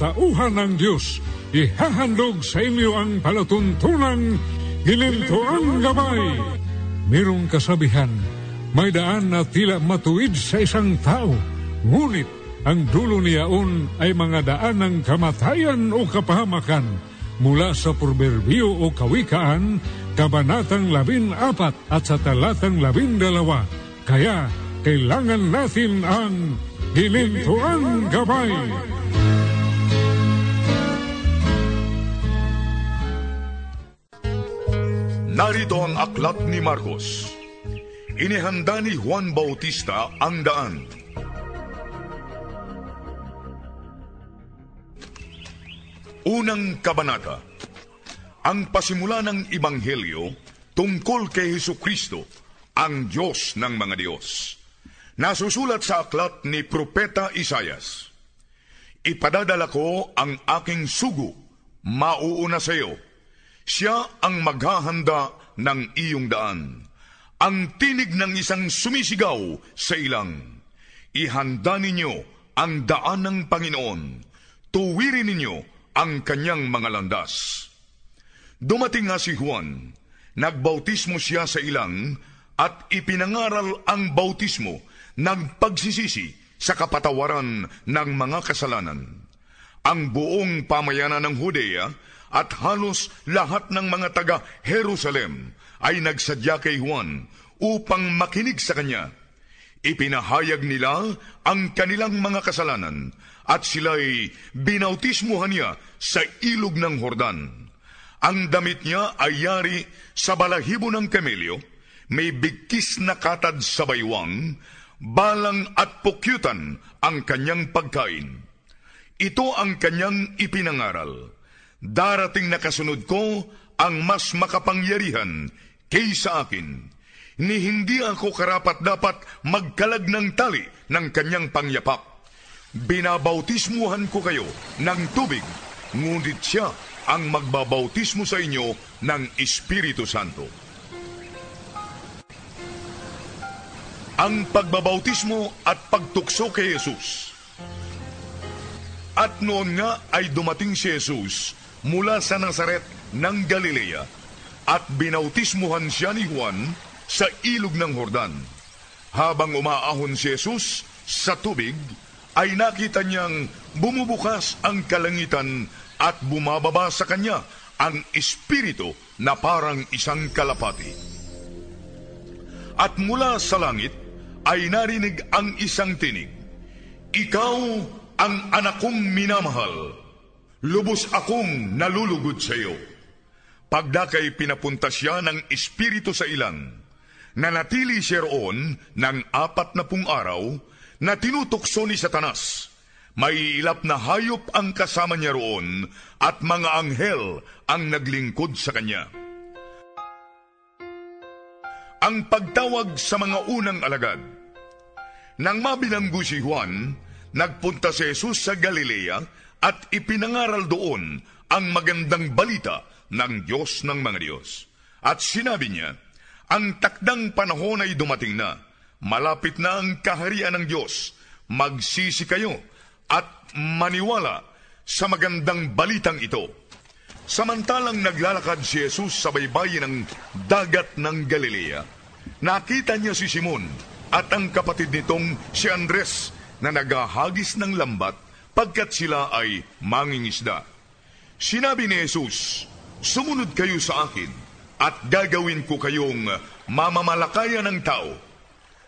Sa mga tauhan ng Diyos, ihahandog sa inyo ang palatuntunang ginintuang gabay. Merong kasabihan, may daan na tila matuwid sa isang tao, ngunit ang dulo niyaon ay mga daan ng kamatayan o kapahamakan mula sa proverbio o kawikaan, kabanatang labin apat at sa talatang labin dalawa. Kaya kailangan natin ang ginintuang gabay. Narito ang aklat ni Marcos. Inihanda ni Juan Bautista ang daan. Unang kabanata. Ang pasimula ng Ibanghelyo tungkol kay Heso Kristo, ang Diyos ng mga Diyos. Nasusulat sa aklat ni Propeta Isayas. Ipadadala ko ang aking sugo, mauuna sa iyo. Siya ang maghahanda ng iyong daan. Ang tinig ng isang sumisigaw sa ilang. Ihanda ninyo ang daan ng Panginoon. Tuwirin ninyo ang kanyang mga landas. Dumating nga si Juan, nagbautismo siya sa ilang at ipinangaral ang bautismo ng pagsisisi sa kapatawaran ng mga kasalanan. Ang buong pamayanan ng Judea at halos lahat ng mga taga Jerusalem ay nagsadya kay Juan upang makinig sa kanya. Ipinahayag nila ang kanilang mga kasalanan at sila'y binautismuhan niya sa ilog ng Hordan. Ang damit niya ay yari sa balahibo ng kamelyo, may bigkis na katad sa baywang, balang at pukyutan ang kanyang pagkain. Ito ang kanyang ipinangaral. Darating na kasunod ko ang mas makapangyarihan kaysa akin. Ni hindi ako karapat dapat magkalag ng tali ng kanyang pangyapak. Binabautismuhan ko kayo ng tubig, ngunit siya ang magbabautismo sa inyo ng Espiritu Santo. Ang pagbabautismo at pagtukso kay Jesus. At noon nga ay dumating si Jesus mula sa Nazaret ng Galilea at binautismuhan siya ni Juan sa ilog ng Hordan. Habang umaahon si Jesus sa tubig, ay nakita niyang bumubukas ang kalangitan at bumababa sa kanya ang espiritu na parang isang kalapati. At mula sa langit ay narinig ang isang tinig, Ikaw ang anak kong minamahal, lubos akong nalulugod sa iyo. Pagdakay pinapunta siya ng espiritu sa ilang, nanatili siya roon ng apat na pung araw na tinutukso ni Satanas. May ilap na hayop ang kasama niya roon at mga anghel ang naglingkod sa kanya. Ang pagtawag sa mga unang alagad. Nang mabilanggo si Juan, nagpunta si Jesus sa Galilea at ipinangaral doon ang magandang balita ng Diyos ng mga Diyos. At sinabi niya, ang takdang panahon ay dumating na, malapit na ang kaharian ng Diyos, magsisi kayo at maniwala sa magandang balitang ito. Samantalang naglalakad si Jesus sa baybayin ng dagat ng Galilea, nakita niya si Simon at ang kapatid nitong si Andres na nagahagis ng lambat pagkat sila ay mangingisda. Sinabi ni Jesus, Sumunod kayo sa akin at gagawin ko kayong mamamalakayan ng tao.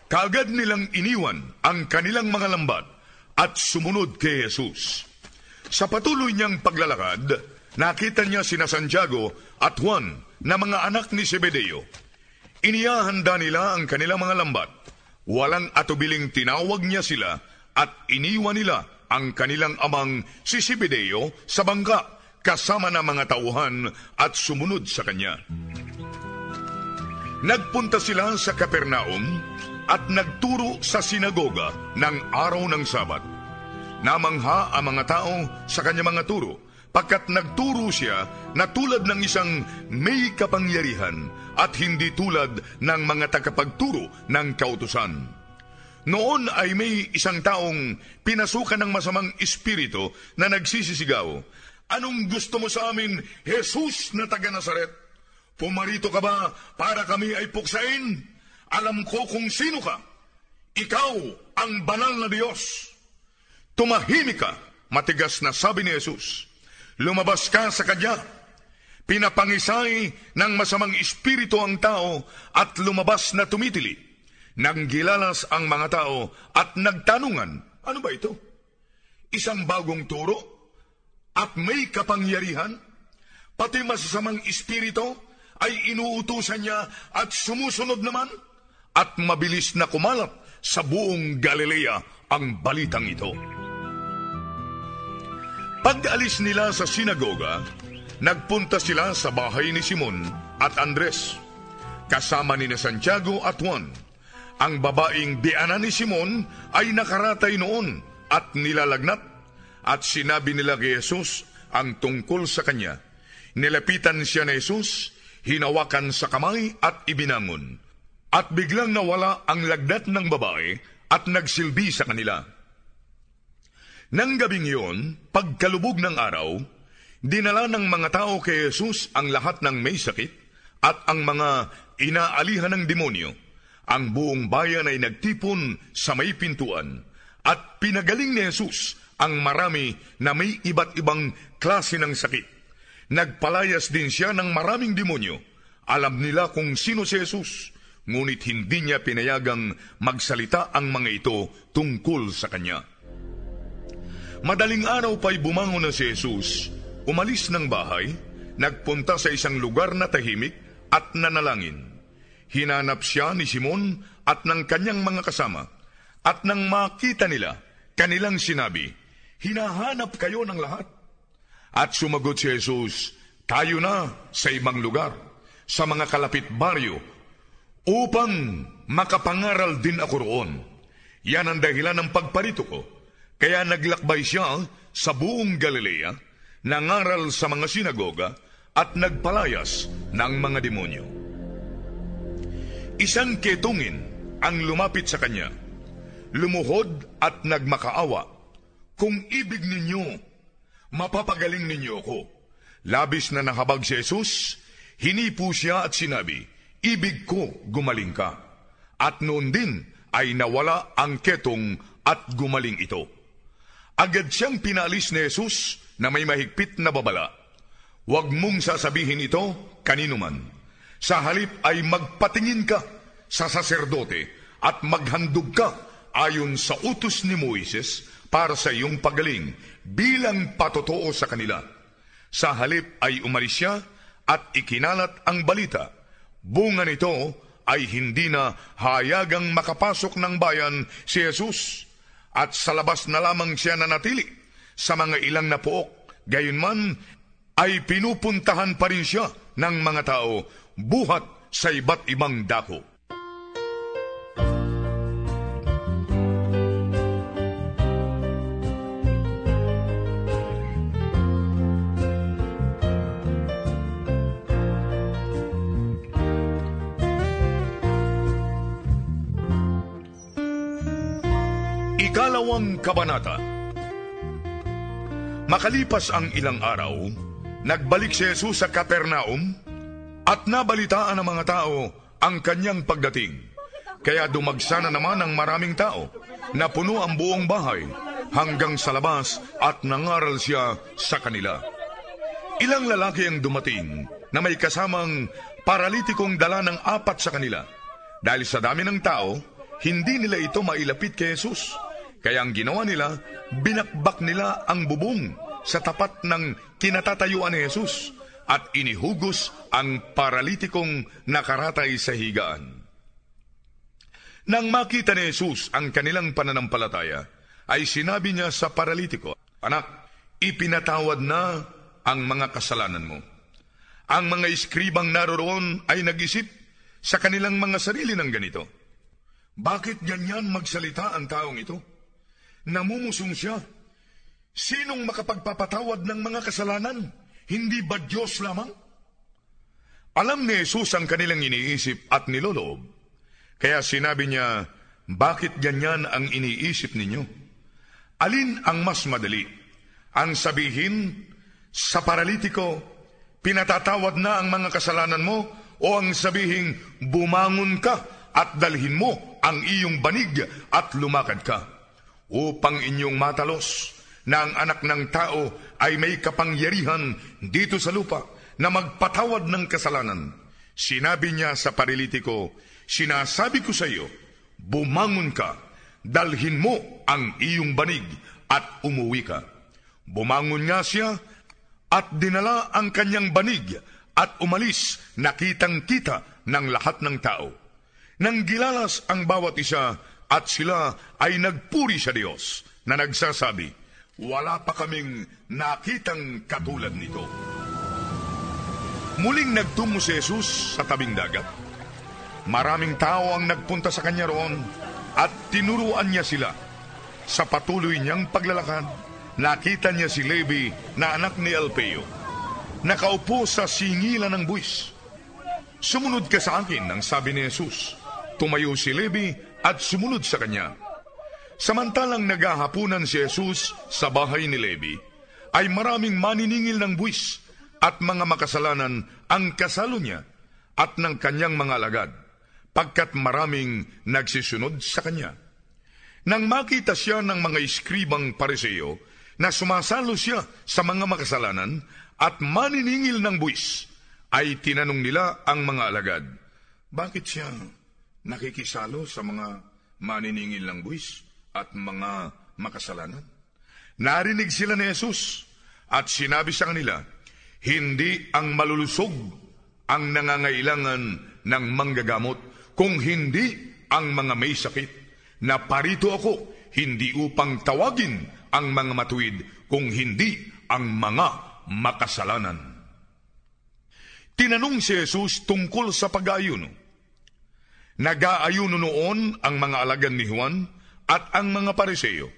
Kagad nilang iniwan ang kanilang mga lambat at sumunod kay Jesus. Sa patuloy niyang paglalakad, nakita niya sina Santiago at Juan na mga anak ni Zebedeo. Iniyahanda nila ang kanilang mga lambat. Walang atubiling tinawag niya sila at iniwan nila ang kanilang amang si Zebedeo sa bangka kasama ng mga tauhan at sumunod sa kanya. Nagpunta sila sa Kapernaum at nagturo sa sinagoga ng araw ng Sabat. Namangha ang mga tao sa kanya mga turo, pagkat nagturo siya na tulad ng isang may kapangyarihan at hindi tulad ng mga tagapagturo ng kautusan. Noon ay may isang taong pinasukan ng masamang espiritu na nagsisisigaw, Anong gusto mo sa amin, Jesus na taga Nazaret? Pumarito ka ba para kami ay puksain? Alam ko kung sino ka. Ikaw ang banal na Diyos. Tumahimik ka, matigas na sabi ni Jesus. Lumabas ka sa kanya. Pinapangisay ng masamang espiritu ang tao at lumabas na tumitili. Nang gilalas ang mga tao at nagtanungan, ano ba ito? Isang bagong turo? at may kapangyarihan, pati masasamang espiritu ay inuutusan niya at sumusunod naman at mabilis na kumalat sa buong Galilea ang balitang ito. Pag-alis nila sa sinagoga, nagpunta sila sa bahay ni Simon at Andres, kasama ni na Santiago at Juan. Ang babaeng diana ni Simon ay nakaratay noon at nilalagnat at sinabi nila kay Jesus ang tungkol sa kanya. Nilapitan siya ni Jesus, hinawakan sa kamay at ibinangon. At biglang nawala ang lagnat ng babae at nagsilbi sa kanila. Nang gabing iyon, pagkalubog ng araw, dinala ng mga tao kay Jesus ang lahat ng may sakit at ang mga inaalihan ng demonyo. Ang buong bayan ay nagtipon sa may pintuan at pinagaling ni Jesus ang marami na may iba't ibang klase ng sakit. Nagpalayas din siya ng maraming demonyo. Alam nila kung sino si Jesus, ngunit hindi niya pinayagang magsalita ang mga ito tungkol sa kanya. Madaling araw pa'y bumangon na si Jesus, umalis ng bahay, nagpunta sa isang lugar na tahimik at nanalangin. Hinanap siya ni Simon at ng kanyang mga kasama, at nang makita nila, kanilang sinabi, Hinahanap kayo ng lahat. At sumagot si Jesus, tayo na sa ibang lugar, sa mga kalapit baryo, upang makapangaral din ako roon. Yan ang dahilan ng pagparito ko. Kaya naglakbay siya sa buong Galilea, nangaral sa mga sinagoga, at nagpalayas ng mga demonyo. Isang ketungin ang lumapit sa kanya, lumuhod at nagmakaawa kung ibig ninyo, mapapagaling ninyo ako. Labis na nahabag si Jesus, hinipo siya at sinabi, Ibig ko, gumaling ka. At noon din ay nawala ang ketong at gumaling ito. Agad siyang pinalis ni Jesus na may mahigpit na babala. Huwag mong sasabihin ito kanino man. Sa halip ay magpatingin ka sa saserdote at maghandog ka ayon sa utos ni Moises para sa iyong pagaling bilang patotoo sa kanila. Sa halip ay umalis siya at ikinalat ang balita. Bunga nito ay hindi na hayagang makapasok ng bayan si Jesus at sa labas na lamang siya nanatili sa mga ilang na pook. Gayunman ay pinupuntahan pa rin siya ng mga tao buhat sa iba't ibang dako. Ikalawang Kabanata Makalipas ang ilang araw, nagbalik si Jesus sa Kapernaum at nabalitaan ng mga tao ang kanyang pagdating. Kaya dumagsa na naman ang maraming tao na puno ang buong bahay hanggang sa labas at nangaral siya sa kanila. Ilang lalaki ang dumating na may kasamang paralitikong dala ng apat sa kanila. Dahil sa dami ng tao, hindi nila ito mailapit kay Jesus. Kaya ang ginawa nila, binakbak nila ang bubong sa tapat ng kinatatayuan ni Jesus at inihugos ang paralitikong nakaratay sa higaan. Nang makita ni Jesus ang kanilang pananampalataya, ay sinabi niya sa paralitiko, Anak, ipinatawad na ang mga kasalanan mo. Ang mga iskribang naroroon ay nag-isip sa kanilang mga sarili ng ganito. Bakit ganyan magsalita ang taong ito? Namumusong siya. Sinong makapagpapatawad ng mga kasalanan? Hindi ba Diyos lamang? Alam ni Jesus ang kanilang iniisip at niloloob. Kaya sinabi niya, bakit ganyan ang iniisip ninyo? Alin ang mas madali? Ang sabihin sa paralitiko, pinatatawad na ang mga kasalanan mo o ang sabihin, bumangon ka at dalhin mo ang iyong banig at lumakad ka upang inyong matalos na ang anak ng tao ay may kapangyarihan dito sa lupa na magpatawad ng kasalanan. Sinabi niya sa paralitiko, Sinasabi ko sa iyo, bumangon ka, dalhin mo ang iyong banig at umuwi ka. Bumangon nga siya at dinala ang kanyang banig at umalis nakitang kita ng lahat ng tao. Nang gilalas ang bawat isa at sila ay nagpuri sa Diyos na nagsasabi, wala pa kaming nakitang katulad nito. Muling nagtungo si Jesus sa tabing dagat. Maraming tao ang nagpunta sa kanya roon at tinuruan niya sila. Sa patuloy niyang paglalakad, nakita niya si Levi na anak ni Alpeo. Nakaupo sa singilan ng buwis. Sumunod ka sa akin, ang sabi ni Jesus. Tumayo si Levi at sumunod sa kanya. Samantalang naghahapunan si Jesus sa bahay ni Levi, ay maraming maniningil ng buwis at mga makasalanan ang kasalo niya at ng kanyang mga alagad, pagkat maraming nagsisunod sa kanya. Nang makita siya ng mga iskribang pariseo na sumasalo siya sa mga makasalanan at maniningil ng buwis, ay tinanong nila ang mga alagad, Bakit siya nakikisalo sa mga maniningil ng buwis at mga makasalanan? Narinig sila ni Jesus at sinabi sa kanila, Hindi ang malulusog ang nangangailangan ng manggagamot, kung hindi ang mga may sakit, na parito ako, hindi upang tawagin ang mga matuwid, kung hindi ang mga makasalanan. Tinanong si Jesus tungkol sa pag-aayuno. Nag-aayuno noon ang mga alagan ni Juan at ang mga pariseo.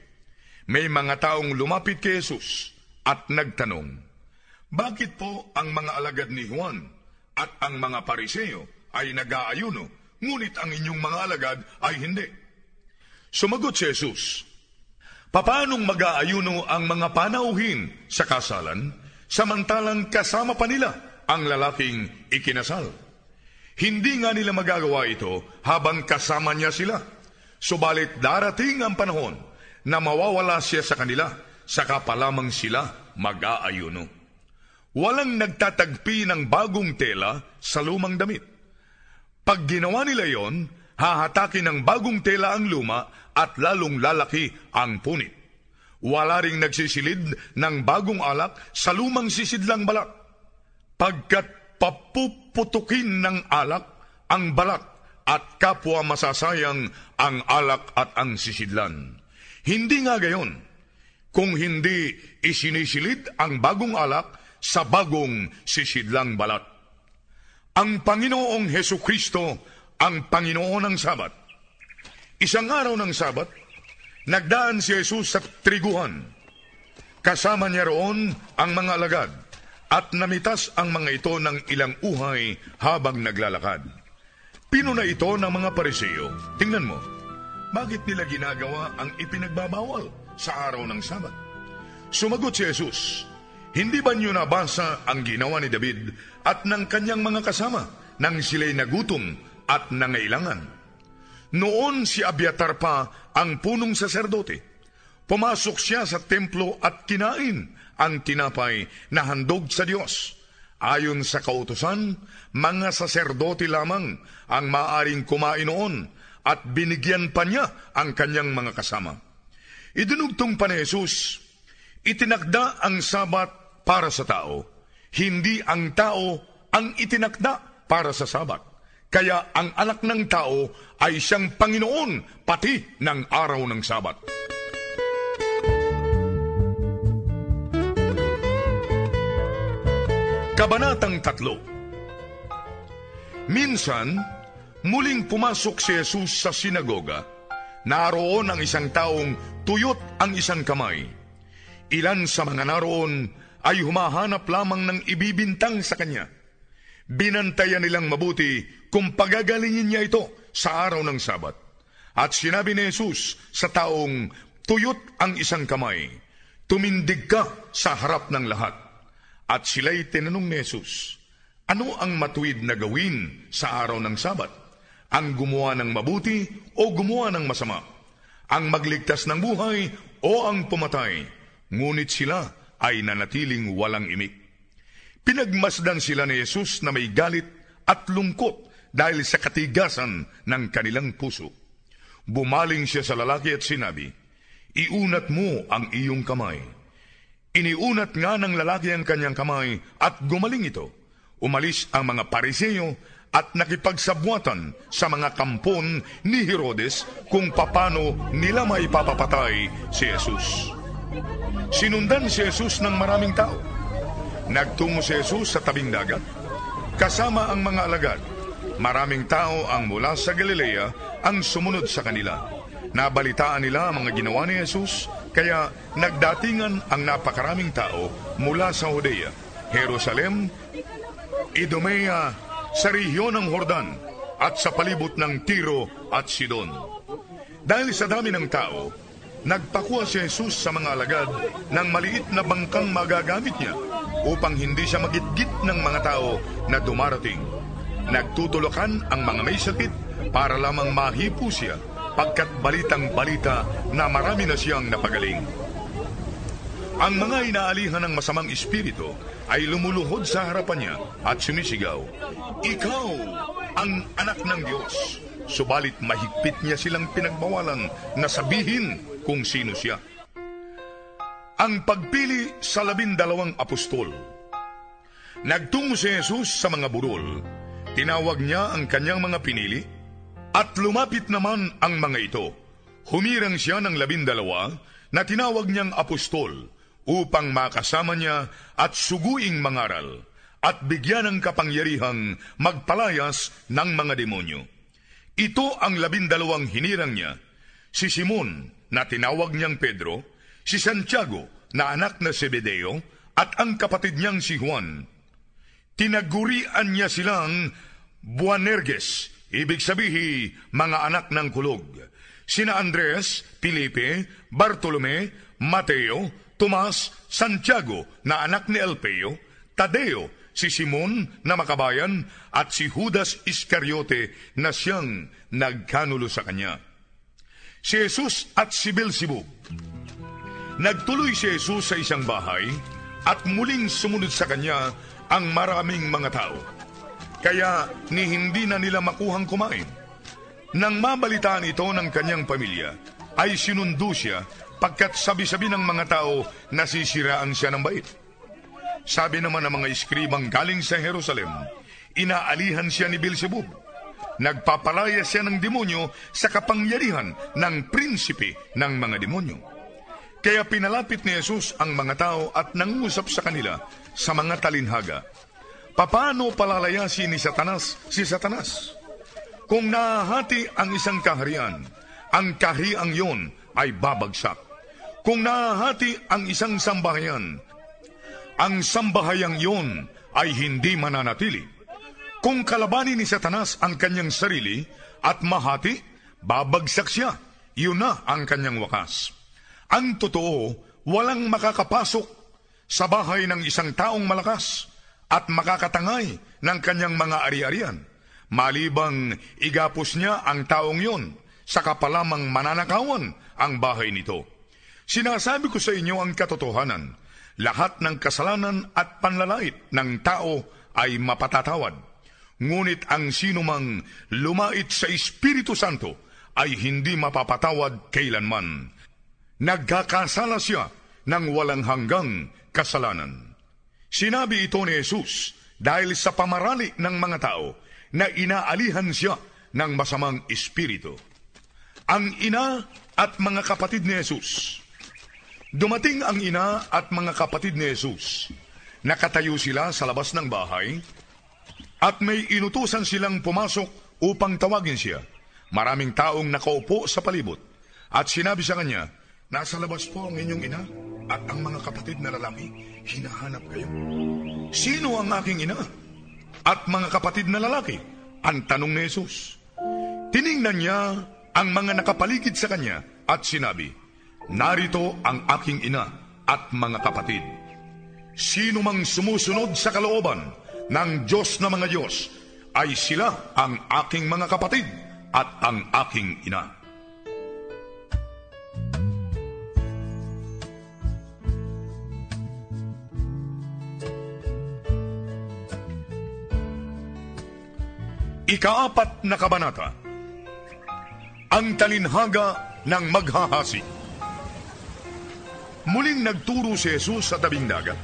May mga taong lumapit kay Jesus at nagtanong, Bakit po ang mga alagad ni Juan at ang mga pariseo ay nag-aayuno, ngunit ang inyong mga alagad ay hindi? Sumagot si Jesus, Papanong mag-aayuno ang mga panauhin sa kasalan, samantalang kasama pa nila ang lalaking ikinasal? Hindi nga nila magagawa ito habang kasama niya sila. Subalit darating ang panahon na mawawala siya sa kanila, saka pa lamang sila mag-aayuno. Walang nagtatagpi ng bagong tela sa lumang damit. Pag ginawa nila yon, hahatakin ng bagong tela ang luma at lalong lalaki ang punit. Wala ring nagsisilid ng bagong alak sa lumang sisidlang balak. Pagkat papuputukin ng alak ang balak at kapwa masasayang ang alak at ang sisidlan. Hindi nga gayon. Kung hindi isinisilid ang bagong alak sa bagong sisidlang balat. Ang Panginoong Heso Kristo ang Panginoon ng Sabat. Isang araw ng Sabat, nagdaan si Jesus sa triguhan. Kasama niya roon ang mga alagad at namitas ang mga ito ng ilang uhay habang naglalakad. Pinuna ito ng mga pariseo. Tingnan mo, bakit nila ginagawa ang ipinagbabawal sa araw ng Sabat? Sumagot si Jesus, Hindi ba niyo nabasa ang ginawa ni David at ng kanyang mga kasama nang sila'y nagutom at nangailangan? Noon si Abiatar pa ang punong saserdote. Pumasok siya sa templo at kinain ang tinapay na handog sa Diyos. Ayon sa kautusan, mga saserdote lamang ang maaring kumain noon at binigyan pa niya ang kanyang mga kasama. Idinugtong pa ni Jesus, itinakda ang sabat para sa tao, hindi ang tao ang itinakda para sa sabat. Kaya ang anak ng tao ay siyang Panginoon pati ng araw ng sabat. Kabanatang 3 Minsan, muling pumasok si Jesus sa sinagoga. Naroon ang isang taong tuyot ang isang kamay. Ilan sa mga naroon ay humahanap lamang ng ibibintang sa kanya. Binantayan nilang mabuti kung pagagalingin niya ito sa araw ng Sabat. At sinabi ni Jesus sa taong tuyot ang isang kamay, tumindig ka sa harap ng lahat. At sila'y tinanong ni Jesus, ano ang matuwid na gawin sa araw ng Sabat? Ang gumawa ng mabuti o gumawa ng masama? Ang magligtas ng buhay o ang pumatay? Ngunit sila ay nanatiling walang imik. Pinagmasdan sila ni Jesus na may galit at lungkot dahil sa katigasan ng kanilang puso. Bumaling siya sa lalaki at sinabi, Iunat mo ang iyong kamay. Iniunat nga ng lalaki ang kanyang kamay at gumaling ito. Umalis ang mga pariseyo at nakipagsabwatan sa mga kampon ni Herodes kung papano nila may papapatay si Jesus. Sinundan si Jesus ng maraming tao. Nagtungo si Jesus sa tabing dagat, kasama ang mga alagad. Maraming tao ang mula sa Galilea ang sumunod sa kanila. Nabalitaan nila ang mga ginawa ni Jesus, kaya nagdatingan ang napakaraming tao mula sa Judea, Jerusalem, Idumea, sa rehiyon ng Hordan, at sa palibot ng Tiro at Sidon. Dahil sa dami ng tao, Nagpakuha si Jesus sa mga alagad ng maliit na bangkang magagamit niya upang hindi siya magitgit ng mga tao na dumarating. Nagtutulakan ang mga may sakit para lamang mahipo siya pagkat balitang balita na marami na siyang napagaling. Ang mga inaalihan ng masamang espiritu ay lumuluhod sa harapan niya at sumisigaw, Ikaw ang anak ng Diyos. Subalit mahigpit niya silang pinagbawalan na sabihin kung sino siya. Ang pagpili sa labindalawang apostol. Nagtungo si Jesus sa mga burol. Tinawag niya ang kanyang mga pinili at lumapit naman ang mga ito. Humirang siya ng labindalawa na tinawag niyang apostol upang makasama niya at suguing mangaral at bigyan ng kapangyarihang magpalayas ng mga demonyo. Ito ang labindalawang hinirang niya, si Simon na tinawag niyang Pedro, si Santiago na anak na Zebedeo, at ang kapatid niyang si Juan. Tinagurian niya silang Buanerges, ibig sabihin mga anak ng kulog. Sina Andres, Felipe, Bartolome, Mateo, Tomas, Santiago na anak ni Alpeo, Tadeo, si Simon na makabayan at si Judas Iscariote na siyang nagkanulo sa kanya si Jesus at si Belzebub. Nagtuloy si Jesus sa isang bahay at muling sumunod sa kanya ang maraming mga tao. Kaya ni hindi na nila makuhang kumain. Nang mabalitaan ito ng kanyang pamilya, ay sinundo siya pagkat sabi-sabi ng mga tao nasisiraan siya ng bait. Sabi naman ng mga iskribang galing sa Jerusalem, inaalihan siya ni Beelzebub nagpapalaya siya ng demonyo sa kapangyarihan ng prinsipe ng mga demonyo. Kaya pinalapit ni Jesus ang mga tao at nangusap sa kanila sa mga talinhaga. Paano palalayasin ni Satanas si Satanas? Kung nahahati ang isang kaharian, ang kahariang yon ay babagsak. Kung nahahati ang isang sambahayan, ang sambahayang yon ay hindi mananatili. Kung kalabanin ni Satanas ang kanyang sarili at mahati, babagsak siya. Yun na ang kanyang wakas. Ang totoo, walang makakapasok sa bahay ng isang taong malakas at makakatangay ng kanyang mga ari-arian. Malibang igapos niya ang taong yon, saka pa lamang mananakawan ang bahay nito. Sinasabi ko sa inyo ang katotohanan, lahat ng kasalanan at panlalait ng tao ay mapatatawad. Ngunit ang sinumang lumait sa Espiritu Santo ay hindi mapapatawad kailanman. Nagkakasala siya ng walang hanggang kasalanan. Sinabi ito ni Jesus dahil sa pamarali ng mga tao na inaalihan siya ng masamang espiritu. Ang ina at mga kapatid ni Jesus. Dumating ang ina at mga kapatid ni Jesus. Nakatayo sila sa labas ng bahay at may inutusan silang pumasok upang tawagin siya. Maraming taong nakaupo sa palibot. At sinabi sa kanya, Nasa labas po ang inyong ina at ang mga kapatid na lalaki, hinahanap kayo. Sino ang aking ina? At mga kapatid na lalaki? Ang tanong ni Jesus. Tiningnan niya ang mga nakapaligid sa kanya at sinabi, Narito ang aking ina at mga kapatid. Sino mang sumusunod sa kalooban ng Diyos na mga Diyos, ay sila ang aking mga kapatid at ang aking ina. Ikaapat na kabanata Ang talinhaga ng maghahasi Muling nagturo si Jesus sa tabing dagat.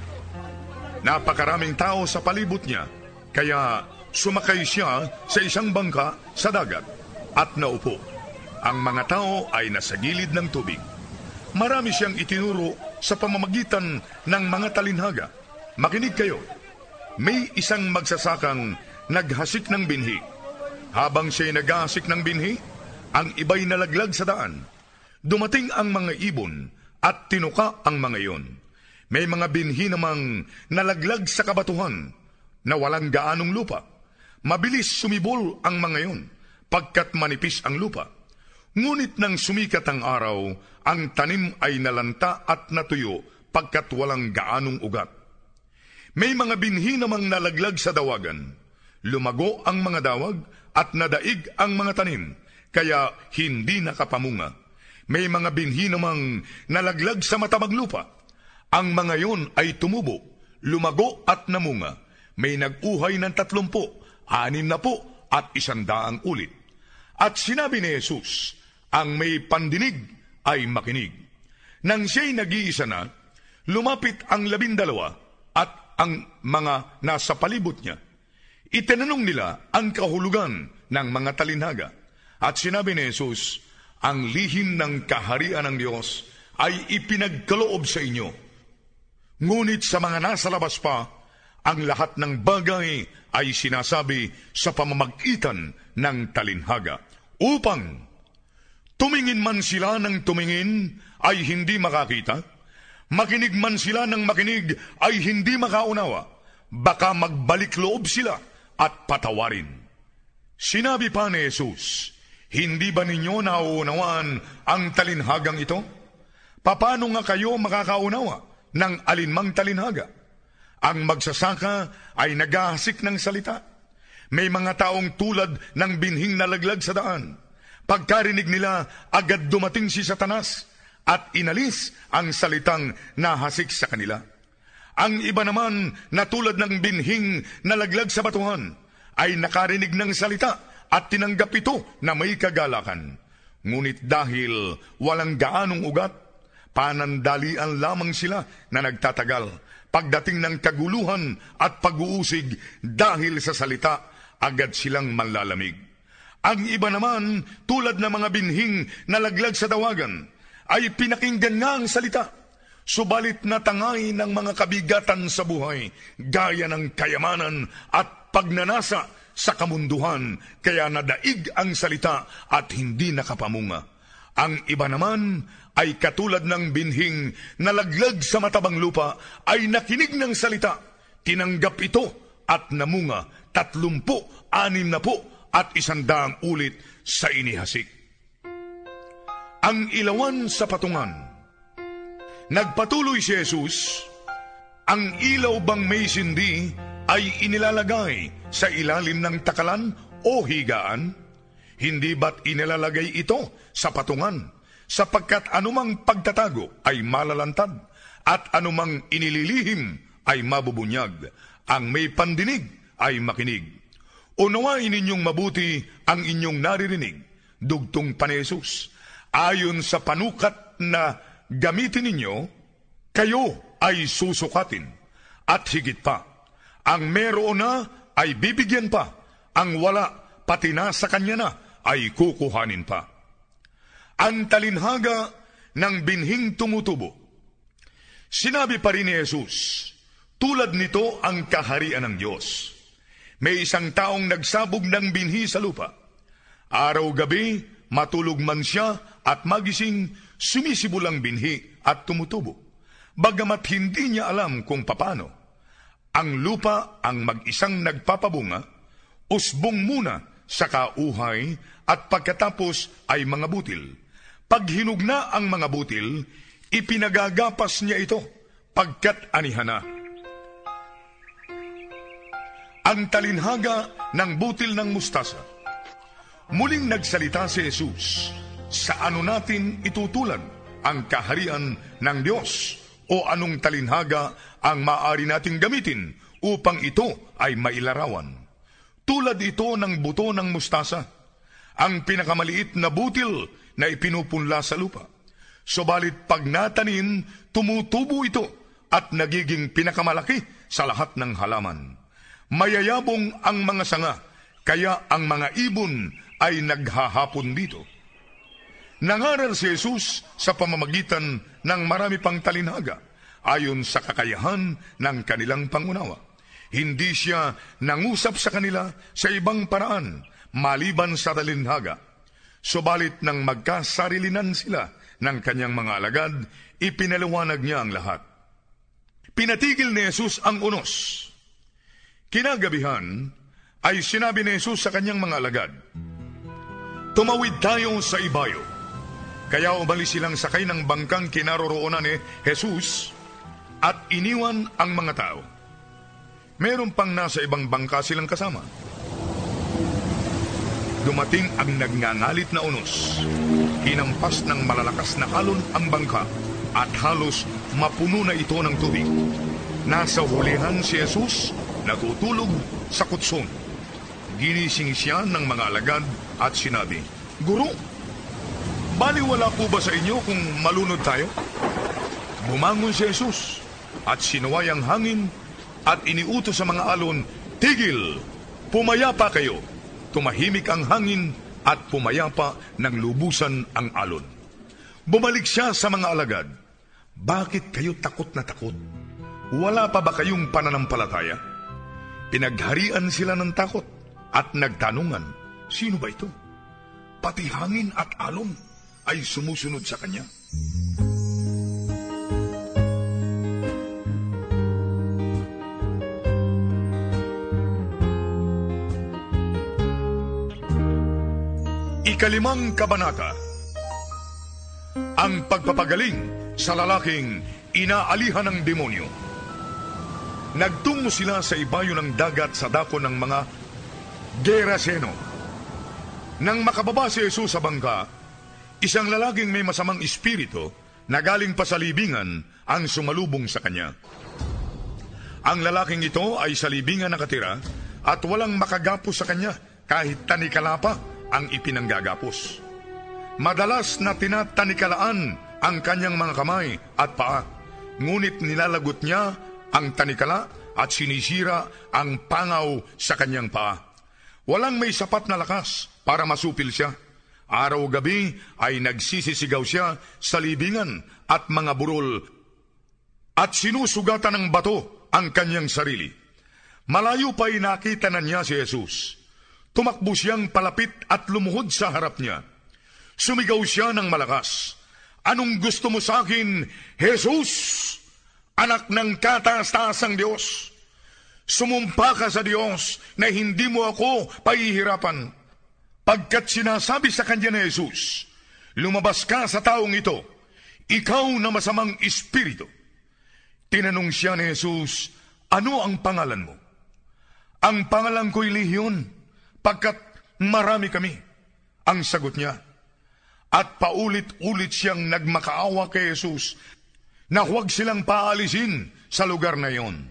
Napakaraming tao sa palibot niya, kaya sumakay siya sa isang bangka sa dagat at naupo. Ang mga tao ay nasa gilid ng tubig. Marami siyang itinuro sa pamamagitan ng mga talinhaga. Makinig kayo. May isang magsasakang naghasik ng binhi. Habang siya'y naghasik ng binhi, ang iba'y nalaglag sa daan. Dumating ang mga ibon at tinuka ang mga iyon. May mga binhi namang nalaglag sa kabatuhan na walang gaanong lupa. Mabilis sumibol ang mga iyon pagkat manipis ang lupa. Ngunit nang sumikat ang araw, ang tanim ay nalanta at natuyo pagkat walang gaanong ugat. May mga binhi namang nalaglag sa dawagan. Lumago ang mga dawag at nadaig ang mga tanim, kaya hindi nakapamunga. May mga binhi namang nalaglag sa matabag lupa. Ang mga yon ay tumubo, lumago at namunga. May nag-uhay ng tatlumpo, anim na po at isandaang ulit. At sinabi ni Jesus, ang may pandinig ay makinig. Nang siya'y nag-iisa na, lumapit ang labindalawa at ang mga nasa palibot niya. Itinanong nila ang kahulugan ng mga talinhaga. At sinabi ni Jesus, ang lihim ng kaharian ng Diyos ay ipinagkaloob sa inyo. Ngunit sa mga nasa labas pa, ang lahat ng bagay ay sinasabi sa pamamagitan ng talinhaga. Upang tumingin man sila ng tumingin ay hindi makakita, makinig man sila ng makinig ay hindi makaunawa, baka magbalik loob sila at patawarin. Sinabi pa ni Jesus, hindi ba ninyo nauunawaan ang talinhagang ito? Paano nga kayo makakaunawa ng alinmang talinhaga? Ang magsasaka ay naghahasik ng salita. May mga taong tulad ng binhing nalaglag sa daan. Pagkarinig nila, agad dumating si Satanas at inalis ang salitang nahasik sa kanila. Ang iba naman na tulad ng binhing nalaglag sa batuhan ay nakarinig ng salita at tinanggap ito na may kagalakan. Ngunit dahil walang gaanong ugat, panandalian lamang sila na nagtatagal. Pagdating ng kaguluhan at pag-uusig dahil sa salita, agad silang manlalamig. Ang iba naman, tulad ng mga binhing nalaglag sa dawagan, ay pinakinggan nga ang salita. Subalit natangay ng mga kabigatan sa buhay, gaya ng kayamanan at pagnanasa sa kamunduhan, kaya nadaig ang salita at hindi nakapamunga. Ang iba naman ay katulad ng binhing nalaglag sa matabang lupa ay nakinig ng salita, tinanggap ito at namunga tatlumpu, anim na po at isandaang ulit sa inihasik. ang ilawan sa patungan. Nagpatuloy si Jesus, ang ilaw bang may sindi ay inilalagay sa ilalim ng takalan o higaan? Hindi ba't inilalagay ito sa patungan? Sapagkat anumang pagtatago ay malalantad at anumang inililihim ay mabubunyag. Ang may pandinig ay makinig. Unawain ninyong mabuti ang inyong naririnig, dugtong panesus. Ayon sa panukat na gamitin ninyo, kayo ay susukatin. At higit pa, ang meron na ay bibigyan pa, ang wala pati na sa kanya na ay kukuhanin pa. Ang talinhaga ng binhing tumutubo. Sinabi pa rin ni Jesus, tulad nito ang kaharian ng Diyos. May isang taong nagsabog ng binhi sa lupa. Araw-gabi, matulog man siya at magising, sumisibol ang binhi at tumutubo. Bagamat hindi niya alam kung papano. Ang lupa ang mag-isang nagpapabunga, usbong muna sa kauhay at pagkatapos ay mga butil. Pag hinugna ang mga butil, ipinagagapas niya ito pagkat anihan na. Ang talinhaga ng butil ng mustasa. Muling nagsalita si Jesus, sa ano natin itutulan ang kaharian ng Diyos o anong talinhaga ang maaari nating gamitin upang ito ay mailarawan. Tulad ito ng buto ng mustasa, ang pinakamaliit na butil na ipinupunla sa lupa. Subalit pag natanin, tumutubo ito at nagiging pinakamalaki sa lahat ng halaman. Mayayabong ang mga sanga, kaya ang mga ibon ay naghahapon dito. Nangaral si Jesus sa pamamagitan ng marami pang talinhaga ayon sa kakayahan ng kanilang pangunawa. Hindi siya nangusap sa kanila sa ibang paraan maliban sa talinhaga. Subalit nang magkasarilinan sila ng kanyang mga alagad, ipinaliwanag niya ang lahat. Pinatigil ni Jesus ang unos Kinagabihan ay sinabi ni Jesus sa kanyang mga alagad, Tumawid tayo sa ibayo. Kaya umalis silang sakay ng bangkang kinaroroonan ni Jesus at iniwan ang mga tao. Meron pang nasa ibang bangka silang kasama. Dumating ang nagngangalit na unos. Hinampas ng malalakas na alon ang bangka at halos mapuno na ito ng tubig. Nasa hulihan si Jesus natutulog sa kutson. Ginising siya ng mga alagad at sinabi, Guru, baliwala po ba sa inyo kung malunod tayo? Bumangon si Jesus at sinuway ang hangin at iniutos sa mga alon, Tigil! Pumayapa kayo! Tumahimik ang hangin at pumayapa ng lubusan ang alon. Bumalik siya sa mga alagad. Bakit kayo takot na takot? Wala pa ba kayong pananampalataya? Pinagharian sila ng takot at nagtanungan, sino ba ito? Pati hangin at alon ay sumusunod sa kanya. Ikalimang Kabanata Ang pagpapagaling sa lalaking inaalihan ng demonyo. Nagtungo sila sa ibayo ng dagat sa dako ng mga Geraseno. Nang makababa si Jesus sa bangka, isang lalaking may masamang espiritu na galing pa sa libingan ang sumalubong sa kanya. Ang lalaking ito ay sa libingan nakatira at walang makagapos sa kanya kahit tanikalapa ang ipinanggagapos. Madalas na tinatanikalaan ang kanyang mga kamay at paa, ngunit nilalagot niya ang tanikala at sinisira ang pangaw sa kanyang paa. Walang may sapat na lakas para masupil siya. Araw-gabi ay nagsisisigaw siya sa libingan at mga burol at sinusugatan ng bato ang kanyang sarili. Malayo pa'y nakita na niya si Jesus. Tumakbo siyang palapit at lumuhod sa harap niya. Sumigaw siya ng malakas. Anong gusto mo sa akin, Jesus? anak ng kataas-taasang Diyos. Sumumpa ka sa Diyos na hindi mo ako pahihirapan. Pagkat sinasabi sa kanya ni Jesus, Lumabas ka sa taong ito, ikaw na masamang espiritu. Tinanong siya ni Jesus, ano ang pangalan mo? Ang pangalan ko'y Lehion, pagkat marami kami. Ang sagot niya, at paulit-ulit siyang nagmakaawa kay Jesus na huwag silang paalisin sa lugar na iyon.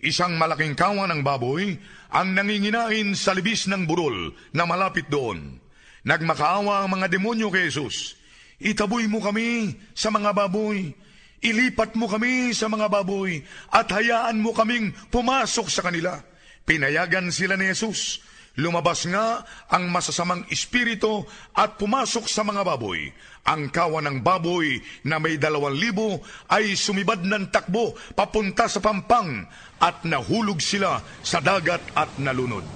Isang malaking kawan ng baboy ang nanginginain sa libis ng burol na malapit doon. Nagmakaawa ang mga demonyo kay Jesus. Itaboy mo kami sa mga baboy. Ilipat mo kami sa mga baboy at hayaan mo kaming pumasok sa kanila. Pinayagan sila ni Jesus. Lumabas nga ang masasamang espiritu at pumasok sa mga baboy. Ang kawan ng baboy na may dalawang libo ay sumibad ng takbo papunta sa pampang at nahulog sila sa dagat at nalunod.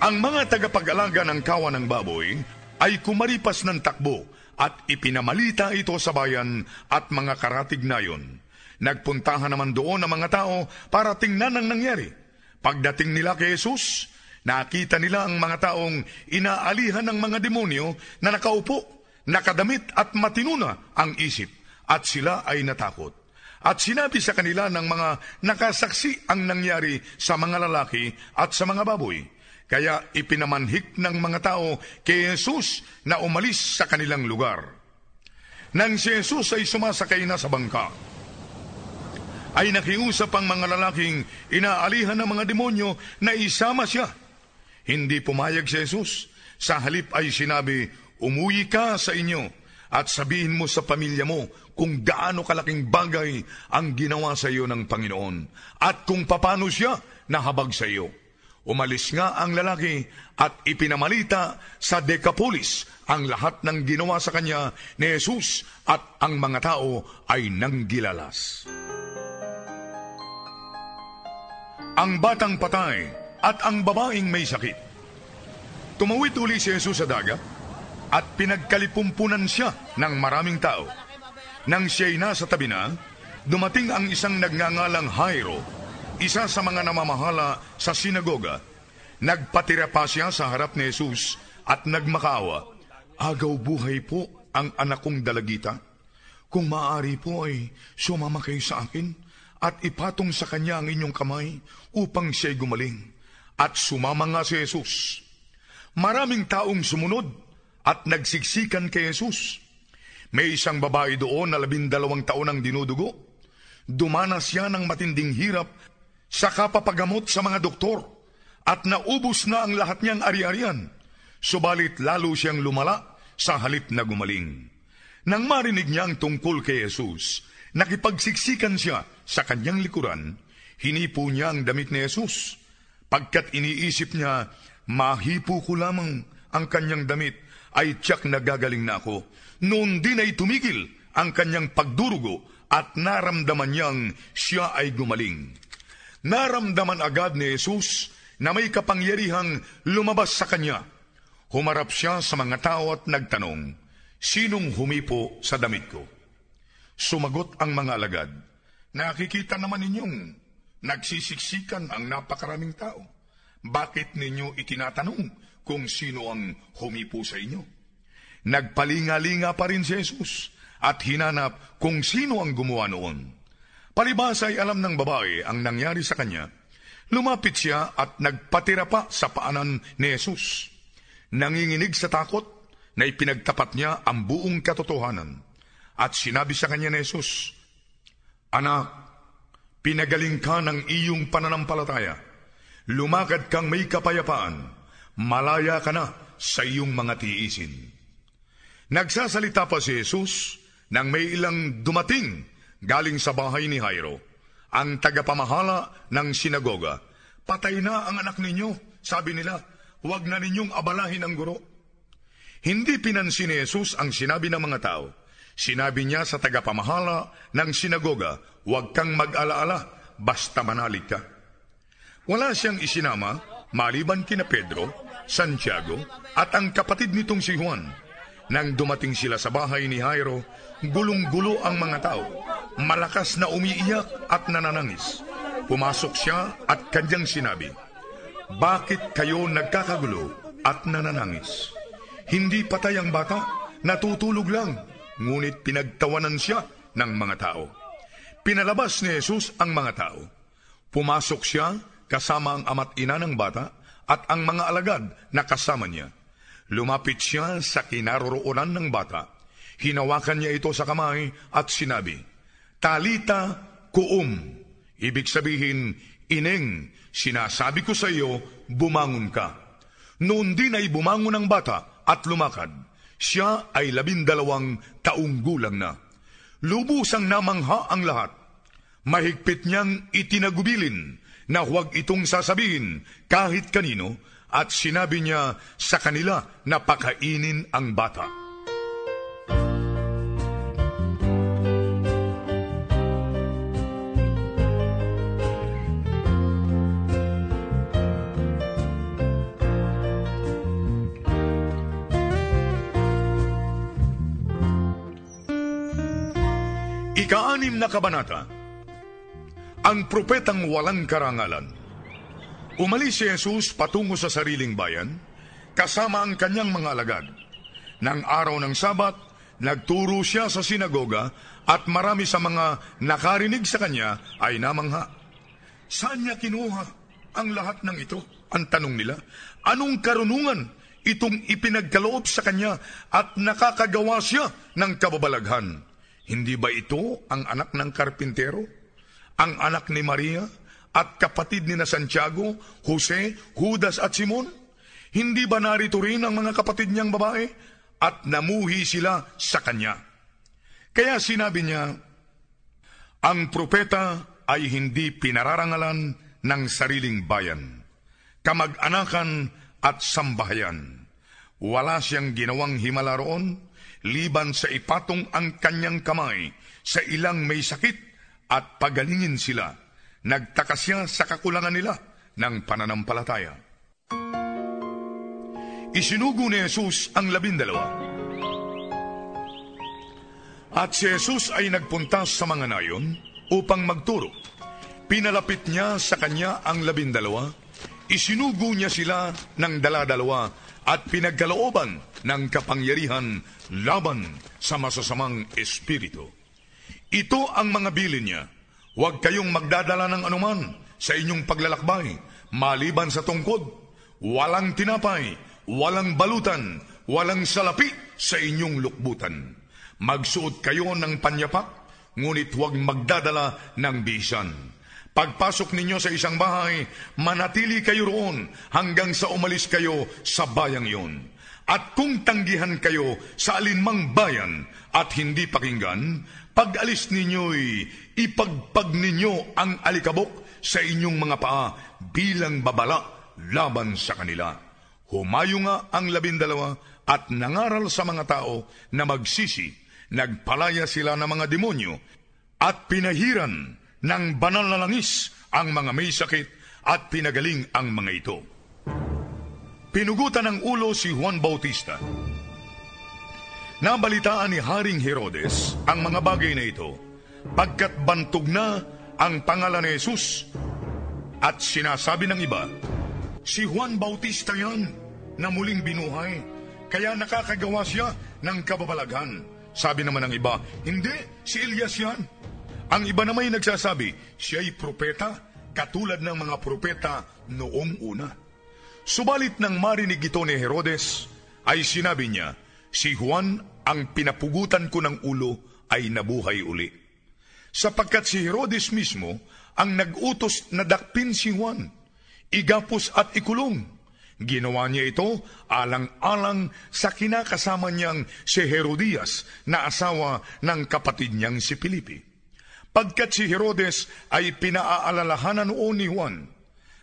Ang mga tagapag-alaga ng kawan ng baboy ay kumaripas ng takbo at ipinamalita ito sa bayan at mga karatig na yon. Nagpuntahan naman doon ang mga tao para tingnan ang nangyari. Pagdating nila kay Jesus, nakita nila ang mga taong inaalihan ng mga demonyo na nakaupo, nakadamit at matinuna ang isip at sila ay natakot. At sinabi sa kanila ng mga nakasaksi ang nangyari sa mga lalaki at sa mga baboy. Kaya ipinamanhik ng mga tao kay Jesus na umalis sa kanilang lugar. Nang si Jesus ay sumasakay na sa bangka, ay nakiusap ang mga lalaking inaalihan ng mga demonyo na isama siya. Hindi pumayag si Jesus. Sa halip ay sinabi, umuwi ka sa inyo at sabihin mo sa pamilya mo kung gaano kalaking bagay ang ginawa sa iyo ng Panginoon at kung papano siya nahabag sa iyo. Umalis nga ang lalaki at ipinamalita sa Decapolis ang lahat ng ginawa sa kanya ni Jesus at ang mga tao ay nanggilalas. Ang batang patay at ang babaeng may sakit. Tumawid uli si Jesus sa dagat at pinagkalipumpunan siya ng maraming tao. Nang siya'y nasa tabi na, dumating ang isang nagngangalang Jairo, isa sa mga namamahala sa sinagoga. Nagpatira pa siya sa harap ni Jesus at nagmakaawa. Agaw buhay po ang anak kong dalagita. Kung maaari po ay sumama kayo sa akin at ipatong sa kanya ang inyong kamay upang siya'y gumaling. At sumama nga si Jesus. Maraming taong sumunod at nagsiksikan kay Jesus. May isang babae doon na labindalawang taon ang dinudugo. Dumanas siya ng matinding hirap sa kapapagamot sa mga doktor at naubos na ang lahat niyang ari-arian. Subalit lalo siyang lumala sa halip na gumaling. Nang marinig niya ang tungkol kay Jesus, nakipagsiksikan siya sa kanyang likuran, hinipo niya ang damit ni Jesus. Pagkat iniisip niya, mahipo ko lamang ang kanyang damit, ay tiyak nagagaling na ako. Noon din ay tumigil ang kanyang pagdurugo at naramdaman niyang siya ay gumaling. Naramdaman agad ni Jesus na may kapangyarihang lumabas sa kanya. Humarap siya sa mga tao at nagtanong, Sinong humipo sa damit ko? Sumagot ang mga alagad, Nakikita naman ninyong nagsisiksikan ang napakaraming tao. Bakit ninyo itinatanong kung sino ang humipo sa inyo? Nagpalinga-linga pa rin si Jesus at hinanap kung sino ang gumawa noon. Palibasa ay alam ng babae ang nangyari sa kanya. Lumapit siya at nagpatira pa sa paanan ni Jesus. Nanginginig sa takot na ipinagtapat niya ang buong katotohanan. At sinabi sa kanya ni Jesus, Anak, pinagaling ka ng iyong pananampalataya. Lumakad kang may kapayapaan. Malaya ka na sa iyong mga tiisin. Nagsasalita pa si Jesus nang may ilang dumating galing sa bahay ni Jairo, ang tagapamahala ng sinagoga. Patay na ang anak ninyo, sabi nila, huwag na ninyong abalahin ang guro. Hindi pinansin ni Jesus ang sinabi ng mga tao. Sinabi niya sa tagapamahala ng sinagoga, huwag kang mag-alaala, basta manalig ka. Wala siyang isinama, maliban kina Pedro, Santiago, at ang kapatid nitong si Juan. Nang dumating sila sa bahay ni Jairo, gulong-gulo ang mga tao. Malakas na umiiyak at nananangis. Pumasok siya at kanyang sinabi, Bakit kayo nagkakagulo at nananangis? Hindi patay ang bata, natutulog lang, ngunit pinagtawanan siya ng mga tao. Pinalabas ni Jesus ang mga tao. Pumasok siya kasama ang ama't ina ng bata at ang mga alagad na kasama niya. Lumapit siya sa kinaroroonan ng bata. Hinawakan niya ito sa kamay at sinabi, Talita kuum. Ibig sabihin, Ineng, sinasabi ko sa iyo, bumangon ka. Noon din ay bumangon ang bata at lumakad. Siya ay labindalawang taong gulang na. Lubusang namangha ang lahat. Mahigpit niyang itinagubilin na huwag itong sasabihin kahit kanino at sinabi niya sa kanila na pakainin ang bata. Ikaanim na kabanata Ang propetang walang karangalan Umalis si Jesus patungo sa sariling bayan, kasama ang kanyang mga alagad. Nang araw ng Sabat, nagturo siya sa sinagoga at marami sa mga nakarinig sa kanya ay namangha. Saan niya kinuha ang lahat ng ito? Ang tanong nila. Anong karunungan itong ipinagkaloob sa kanya at nakakagawa siya ng kababalaghan? Hindi ba ito ang anak ng karpintero? Ang anak ni Maria? at kapatid ni na Santiago, Jose, Judas at Simon? Hindi ba narito rin ang mga kapatid niyang babae? At namuhi sila sa kanya. Kaya sinabi niya, ang propeta ay hindi pinararangalan ng sariling bayan, kamag-anakan at sambahayan. Wala siyang ginawang himala roon, liban sa ipatong ang kanyang kamay sa ilang may sakit at pagalingin sila Nagtaka siya sa kakulangan nila ng pananampalataya. Isinugo ni Jesus ang labindalawa. At si Jesus ay nagpunta sa mga nayon upang magturo. Pinalapit niya sa kanya ang labindalawa, isinugo niya sila ng daladalawa at pinagkalooban ng kapangyarihan laban sa masasamang espiritu. Ito ang mga bilin niya Huwag kayong magdadala ng anuman sa inyong paglalakbay, maliban sa tungkod, walang tinapay, walang balutan, walang salapi sa inyong lukbutan. Magsuot kayo ng panyapak, ngunit huwag magdadala ng bisan. Pagpasok ninyo sa isang bahay, manatili kayo roon hanggang sa umalis kayo sa bayang iyon. At kung tanggihan kayo sa alinmang bayan at hindi pakinggan, pag-alis ninyo'y ipagpag ninyo ang alikabok sa inyong mga paa bilang babala laban sa kanila. Humayo nga ang labindalawa at nangaral sa mga tao na magsisi, nagpalaya sila ng mga demonyo at pinahiran ng banal na langis ang mga may sakit at pinagaling ang mga ito. Pinugutan ng ulo si Juan Bautista. Nabalitaan ni Haring Herodes ang mga bagay na ito pagkat bantog na ang pangalan ni Jesus at sinasabi ng iba, si Juan Bautista yan na muling binuhay kaya nakakagawa siya ng kababalaghan. Sabi naman ng iba, hindi, si Elias yan. Ang iba naman nagsasabi, siya'y propeta katulad ng mga propeta noong una. Subalit nang marinig ito ni Herodes, ay sinabi niya, si Juan ang pinapugutan ko ng ulo ay nabuhay uli. Sapagkat si Herodes mismo ang nag-utos na dakpin si Juan, igapos at ikulong. Ginawa niya ito alang-alang sa kinakasama niyang si Herodias na asawa ng kapatid niyang si Pilipi. Pagkat si Herodes ay pinaaalalahanan noon ni Juan,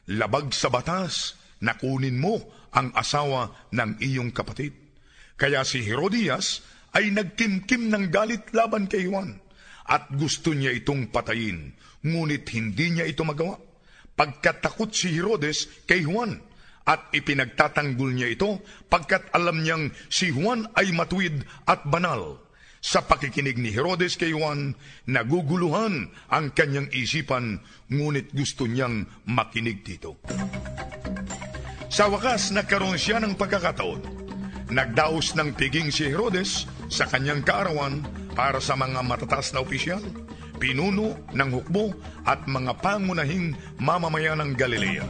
labag sa batas nakunin mo ang asawa ng iyong kapatid. Kaya si Herodias ay nagkimkim ng galit laban kay Juan at gusto niya itong patayin, ngunit hindi niya ito magawa. Pagkatakot si Herodes kay Juan at ipinagtatanggol niya ito pagkat alam niyang si Juan ay matuwid at banal. Sa pakikinig ni Herodes kay Juan, naguguluhan ang kanyang isipan, ngunit gusto niyang makinig dito. Sa wakas, nagkaroon siya ng pagkakataon Nagdaos ng piging si Herodes sa kanyang kaarawan para sa mga matatas na opisyal, pinuno ng hukbo at mga pangunahing mamamayan ng Galilea.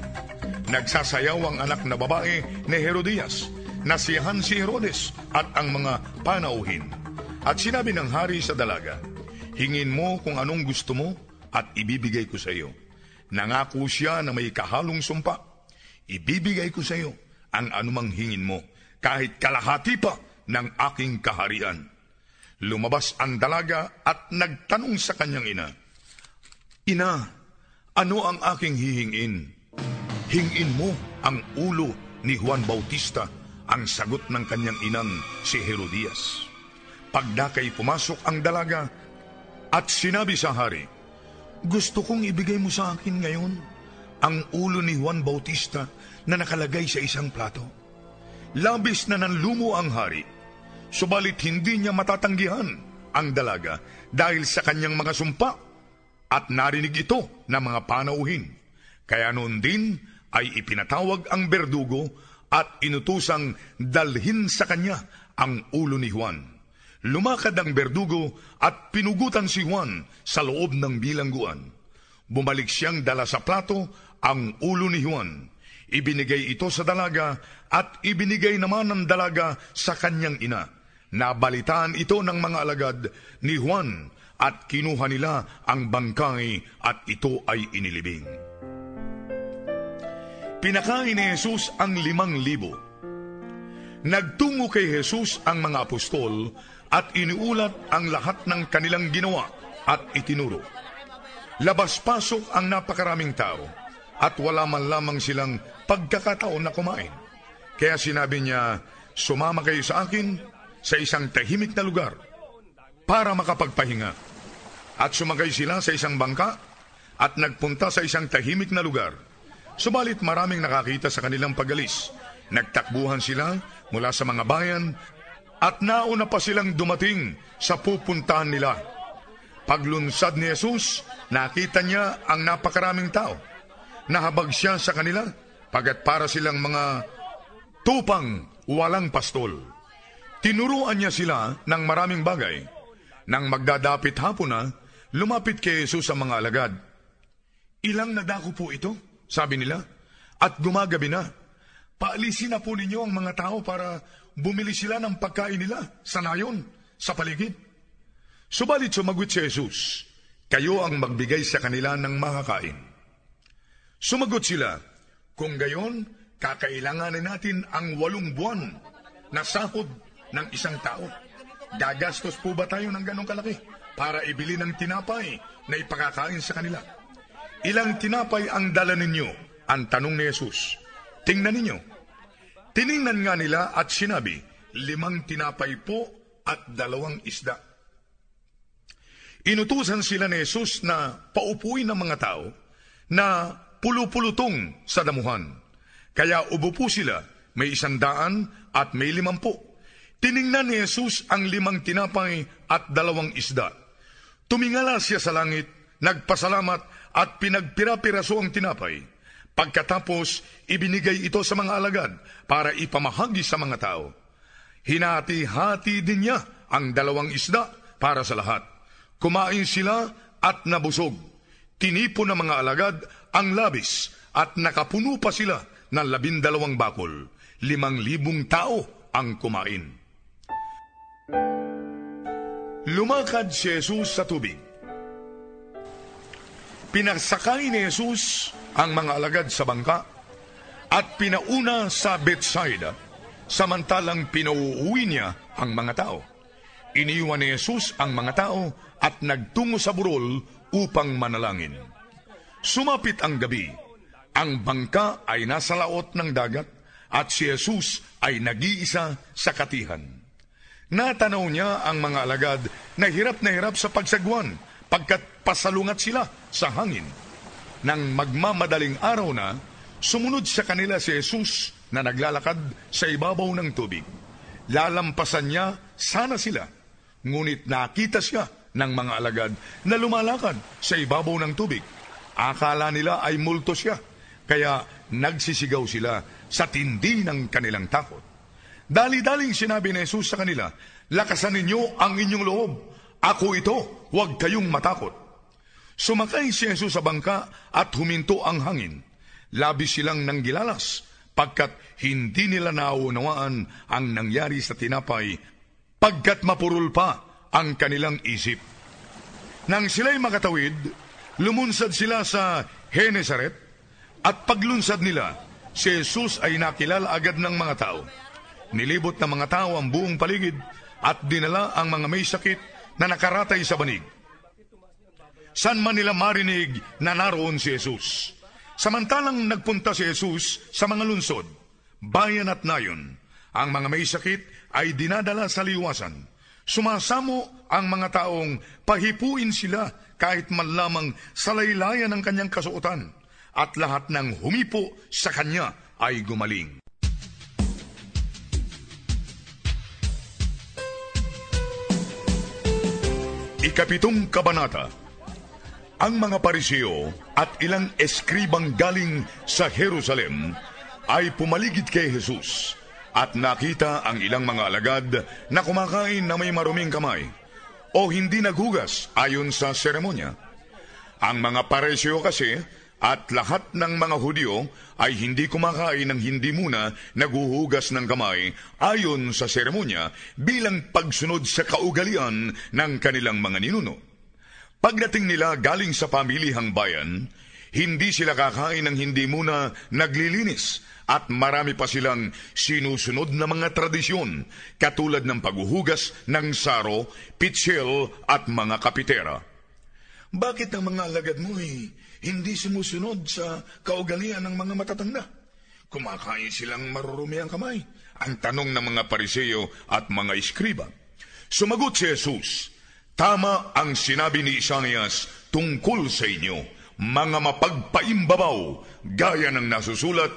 Nagsasayaw ang anak na babae ni Herodias, nasiyahan si Herodes at ang mga panauhin. At sinabi ng hari sa dalaga, Hingin mo kung anong gusto mo at ibibigay ko sa iyo. Nangako siya na may kahalong sumpa. Ibibigay ko sa iyo ang anumang hingin mo kahit kalahati pa ng aking kaharian. Lumabas ang dalaga at nagtanong sa kanyang ina, Ina, ano ang aking hihingin? Hingin mo ang ulo ni Juan Bautista, ang sagot ng kanyang inang si Herodias. Pagdakay pumasok ang dalaga at sinabi sa hari, Gusto kong ibigay mo sa akin ngayon ang ulo ni Juan Bautista na nakalagay sa isang plato. Labis na nanlumo ang hari, subalit hindi niya matatanggihan ang dalaga dahil sa kanyang mga sumpa at narinig ito ng mga panauhin. Kaya noon din ay ipinatawag ang berdugo at inutusang dalhin sa kanya ang ulo ni Juan. Lumakad ang berdugo at pinugutan si Juan sa loob ng bilangguan. Bumalik siyang dala sa plato ang ulo ni Juan. Ibinigay ito sa dalaga at ibinigay naman ng dalaga sa kanyang ina. Nabalitaan ito ng mga alagad ni Juan at kinuha nila ang bangkay at ito ay inilibing. Pinakain ni Jesus ang limang libo. Nagtungo kay Jesus ang mga apostol at iniulat ang lahat ng kanilang ginawa at itinuro. Labas-pasok ang napakaraming tao at wala man lamang silang pagkakataon na kumain. Kaya sinabi niya, sumama kayo sa akin sa isang tahimik na lugar para makapagpahinga. At sumakay sila sa isang bangka at nagpunta sa isang tahimik na lugar. Subalit maraming nakakita sa kanilang pagalis. Nagtakbuhan sila mula sa mga bayan at nauna pa silang dumating sa pupuntahan nila. Paglunsad ni Jesus, nakita niya ang napakaraming tao nahabag siya sa kanila, pagat para silang mga tupang walang pastol. Tinuruan niya sila ng maraming bagay. Nang magdadapit hapon na, lumapit kay Jesus ang mga alagad. Ilang nadako po ito, sabi nila, at gumagabi na. Paalisin na po ninyo ang mga tao para bumili sila ng pagkain nila sa nayon, sa paligid. Subalit sumagot si Jesus, kayo ang magbigay sa kanila ng makakain. Sumagot sila, kung gayon, kakailanganin natin ang walong buwan na sahod ng isang tao. Gagastos po ba tayo ng ganong kalaki para ibili ng tinapay na ipakakain sa kanila? Ilang tinapay ang dala ninyo? Ang tanong ni Jesus. Tingnan ninyo. Tiningnan nga nila at sinabi, limang tinapay po at dalawang isda. Inutusan sila ni Jesus na paupuin ng mga tao na pulupulutong sa damuhan. Kaya ubo po sila, may isandaan at may limampu. Tiningnan ni Jesus ang limang tinapay at dalawang isda. Tumingala siya sa langit, nagpasalamat at pinagpira-piraso ang tinapay. Pagkatapos, ibinigay ito sa mga alagad para ipamahagi sa mga tao. Hinati-hati din niya ang dalawang isda para sa lahat. Kumain sila at nabusog. Tinipo ng mga alagad ang labis at nakapuno pa sila ng labindalawang bakol. Limang libong tao ang kumain. Lumakad si Jesus sa tubig. Pinagsakay ni Jesus ang mga alagad sa bangka at pinauna sa Bethsaida samantalang pinauuwi niya ang mga tao. Iniwan ni Jesus ang mga tao at nagtungo sa burol upang manalangin. Sumapit ang gabi. Ang bangka ay nasa laot ng dagat at si Jesus ay nag-iisa sa katihan. Natanaw niya ang mga alagad na hirap na hirap sa pagsagwan pagkat pasalungat sila sa hangin. Nang magmamadaling araw na, sumunod sa kanila si Jesus na naglalakad sa ibabaw ng tubig. Lalampasan niya sana sila, ngunit nakita siya ng mga alagad na lumalakad sa ibabaw ng tubig Akala nila ay multo siya, kaya nagsisigaw sila sa tindi ng kanilang takot. Dali-daling sinabi ni Jesus sa kanila, Lakasan ninyo ang inyong loob. Ako ito, huwag kayong matakot. Sumakay si Jesus sa bangka at huminto ang hangin. Labis silang nanggilalas pagkat hindi nila naunawaan ang nangyari sa tinapay pagkat mapurul pa ang kanilang isip. Nang sila'y makatawid, lumunsad sila sa Henesaret at paglunsad nila, si Jesus ay nakilala agad ng mga tao. Nilibot ng mga tao ang buong paligid at dinala ang mga may sakit na nakaratay sa banig. San man nila marinig na naroon si Jesus. Samantalang nagpunta si Jesus sa mga lunsod, bayan at nayon, ang mga may sakit ay dinadala sa liwasan. Sumasamo ang mga taong pahipuin sila kahit man lamang sa laylayan ng kanyang kasuotan at lahat ng humipo sa kanya ay gumaling. Ikapitong Kabanata Ang mga pariseo at ilang eskribang galing sa Jerusalem ay pumaligid kay Jesus at nakita ang ilang mga alagad na kumakain na may maruming kamay o hindi naghugas ayon sa seremonya. Ang mga paresyo kasi at lahat ng mga Hudyo ay hindi kumakain ng hindi muna naguhugas ng kamay ayon sa seremonya bilang pagsunod sa kaugalian ng kanilang mga ninuno. Pagdating nila galing sa pamilihang bayan, hindi sila kakain ng hindi muna naglilinis at marami pa silang sinusunod na mga tradisyon katulad ng paghuhugas ng saro, pitsil at mga kapitera. Bakit ang mga alagad mo eh, hindi sumusunod sa kaugalian ng mga matatanda? Kumakain silang marurumi ang kamay. Ang tanong ng mga pariseyo at mga iskriba. Sumagot si Jesus, Tama ang sinabi ni Isaias tungkol sa inyo, mga mapagpaimbabaw, gaya ng nasusulat,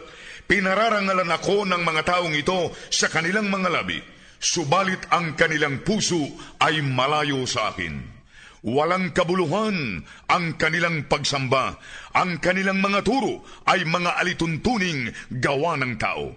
Pinararangalan ako ng mga taong ito sa kanilang mga labi, subalit ang kanilang puso ay malayo sa akin. Walang kabuluhan ang kanilang pagsamba, ang kanilang mga turo ay mga alituntuning gawa ng tao.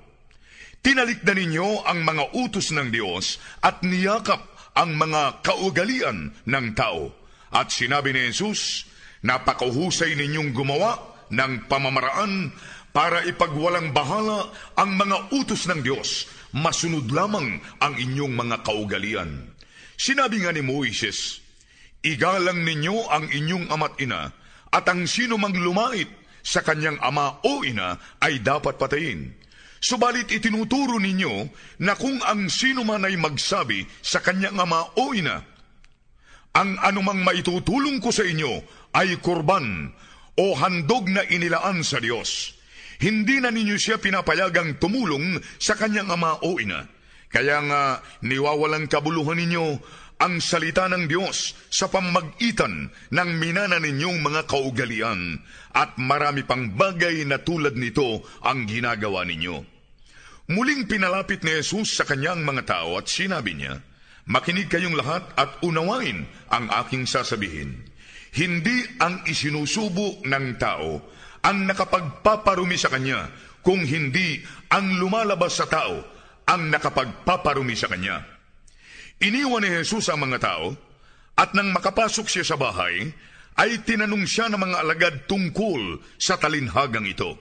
Tinalikdan ninyo ang mga utos ng Diyos at niyakap ang mga kaugalian ng tao. At sinabi ni Jesus, napakahusay ninyong gumawa ng pamamaraan para ipagwalang bahala ang mga utos ng Diyos, masunod lamang ang inyong mga kaugalian. Sinabi nga ni Moises, Igalang ninyo ang inyong ama't ina, at ang sino mang lumait sa kanyang ama o ina ay dapat patayin. Subalit itinuturo ninyo na kung ang sino man ay magsabi sa kanyang ama o ina, ang anumang maitutulong ko sa inyo ay kurban o handog na inilaan sa Diyos hindi na ninyo siya pinapayagang tumulong sa kanyang ama o ina. Kaya nga niwawalang kabuluhan ninyo ang salita ng Diyos sa pamagitan ng minana ninyong mga kaugalian at marami pang bagay na tulad nito ang ginagawa ninyo. Muling pinalapit ni Jesus sa kanyang mga tao at sinabi niya, Makinig kayong lahat at unawain ang aking sasabihin. Hindi ang isinusubo ng tao ang nakapagpaparumi sa kanya, kung hindi ang lumalabas sa tao ang nakapagpaparumi sa kanya. Iniwan ni Jesus ang mga tao, at nang makapasok siya sa bahay, ay tinanong siya ng mga alagad tungkol sa talinhagang ito.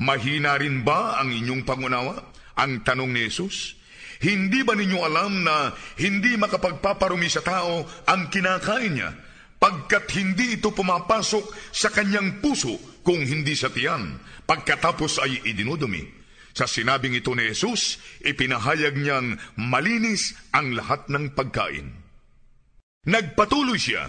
Mahina rin ba ang inyong pangunawa? Ang tanong ni Jesus. Hindi ba ninyo alam na hindi makapagpaparumi sa tao ang kinakain niya, pagkat hindi ito pumapasok sa kanyang puso kung hindi sa tiyan, pagkatapos ay idinudumi. Sa sinabing ito ni Jesus, ipinahayag niyang malinis ang lahat ng pagkain. Nagpatuloy siya,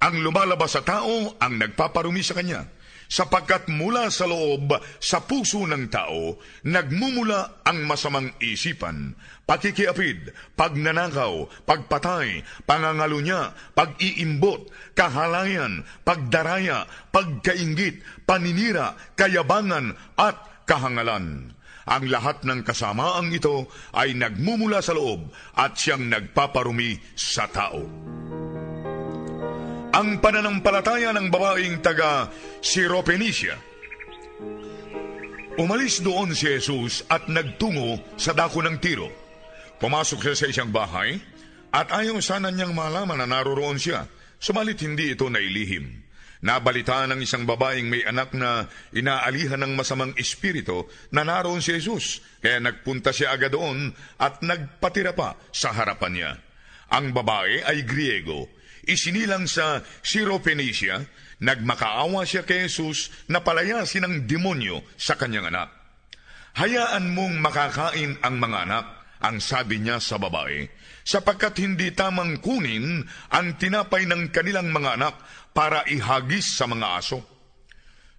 ang lumalabas sa tao ang nagpaparumi sa kanya sapagkat mula sa loob sa puso ng tao, nagmumula ang masamang isipan, pakikiapid, pagnanakaw, pagpatay, pangangalunya, pag-iimbot, kahalayan, pagdaraya, pagkaingit, paninira, kayabangan, at kahangalan. Ang lahat ng kasamaang ito ay nagmumula sa loob at siyang nagpaparumi sa tao ang pananampalataya ng babaeng taga Siropenicia. Umalis doon si Jesus at nagtungo sa dako ng tiro. Pumasok siya sa isang bahay at ayaw sana niyang malaman na naroroon siya, sumalit hindi ito nailihim. Nabalita ng isang babaeng may anak na inaalihan ng masamang espiritu na naroon si Jesus, kaya nagpunta siya agad doon at nagpatira pa sa harapan niya. Ang babae ay Griego, isinilang sa Syrophoenicia, nagmakaawa siya kay Jesus na palayasin ng demonyo sa kanyang anak. Hayaan mong makakain ang mga anak, ang sabi niya sa babae, sapagkat hindi tamang kunin ang tinapay ng kanilang mga anak para ihagis sa mga aso.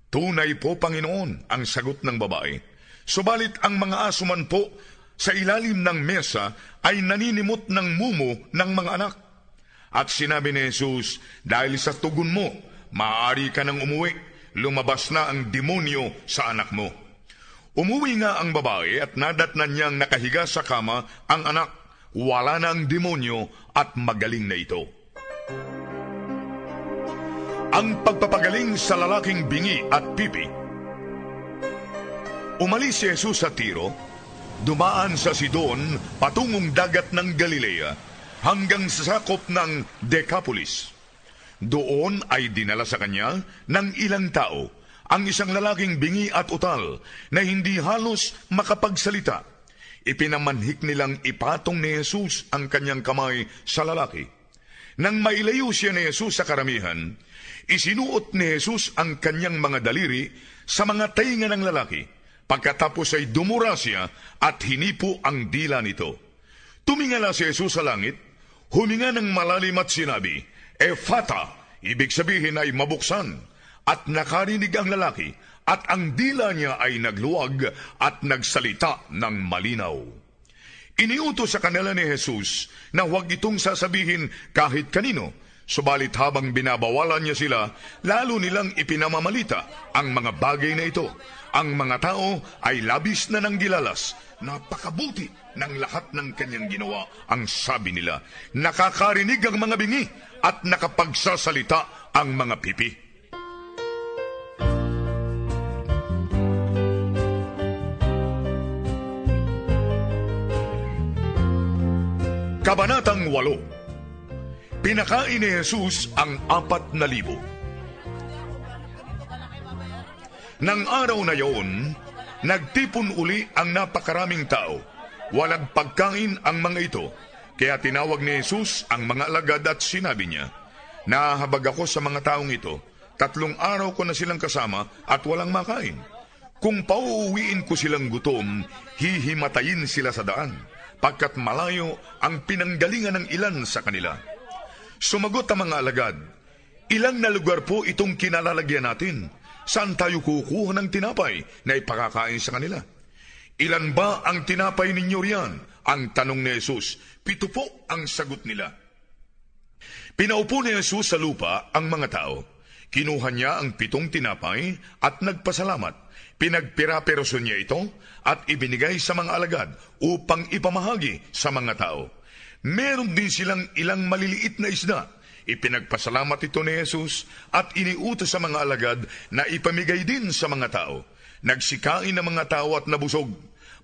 Tunay po, Panginoon, ang sagot ng babae. Subalit ang mga aso man po sa ilalim ng mesa ay naninimot ng mumo ng mga anak. At sinabi ni Jesus, dahil sa tugon mo, maaari ka nang umuwi, lumabas na ang demonyo sa anak mo. Umuwi nga ang babae at nadatnan niyang nakahiga sa kama ang anak. Wala na ang demonyo at magaling na ito. Ang pagpapagaling sa lalaking bingi at pipi. Umalis si Jesus sa Tiro, dumaan sa Sidon patungong dagat ng Galilea hanggang sa sakop ng Decapolis. Doon ay dinala sa kanya ng ilang tao ang isang lalaking bingi at utal na hindi halos makapagsalita. Ipinamanhik nilang ipatong ni Jesus ang kanyang kamay sa lalaki. Nang mailayo siya ni Jesus sa karamihan, isinuot ni Jesus ang kanyang mga daliri sa mga tainga ng lalaki. Pagkatapos ay dumura siya at hinipo ang dila nito. Tumingala si Jesus sa langit, huminga ng malalim at sinabi, Efata, ibig sabihin ay mabuksan at nakarinig ang lalaki at ang dila niya ay nagluwag at nagsalita ng malinaw. Iniutos sa kanila ni Jesus na huwag itong sasabihin kahit kanino, subalit habang binabawalan niya sila, lalo nilang ipinamamalita ang mga bagay na ito. Ang mga tao ay labis na nang gilalas. Napakabuti ng lahat ng kanyang ginawa, ang sabi nila. Nakakarinig ang mga bingi at nakapagsasalita ang mga pipi. Kabanatang 8 Pinakain ni Jesus ang apat na libo. Nang araw na yon, nagtipon uli ang napakaraming tao. Walang pagkain ang mga ito, kaya tinawag ni Jesus ang mga alagad at sinabi niya, Nahahabag ako sa mga taong ito, tatlong araw ko na silang kasama at walang makain. Kung pauuwiin ko silang gutom, hihimatayin sila sa daan pagkat malayo ang pinanggalingan ng ilan sa kanila. Sumagot ang mga alagad, Ilang na lugar po itong kinalalagyan natin? Saan tayo kukuha ng tinapay na ipakakain sa kanila? Ilan ba ang tinapay ninyo riyan? Ang tanong ni Jesus. Pito po ang sagot nila. Pinaupo ni Jesus sa lupa ang mga tao. Kinuha niya ang pitong tinapay at nagpasalamat. Pinagpira-peroso niya ito at ibinigay sa mga alagad upang ipamahagi sa mga tao. Meron din silang ilang maliliit na isda. Ipinagpasalamat ito ni Jesus at iniutos sa mga alagad na ipamigay din sa mga tao. Nagsikain ang mga tao at nabusog.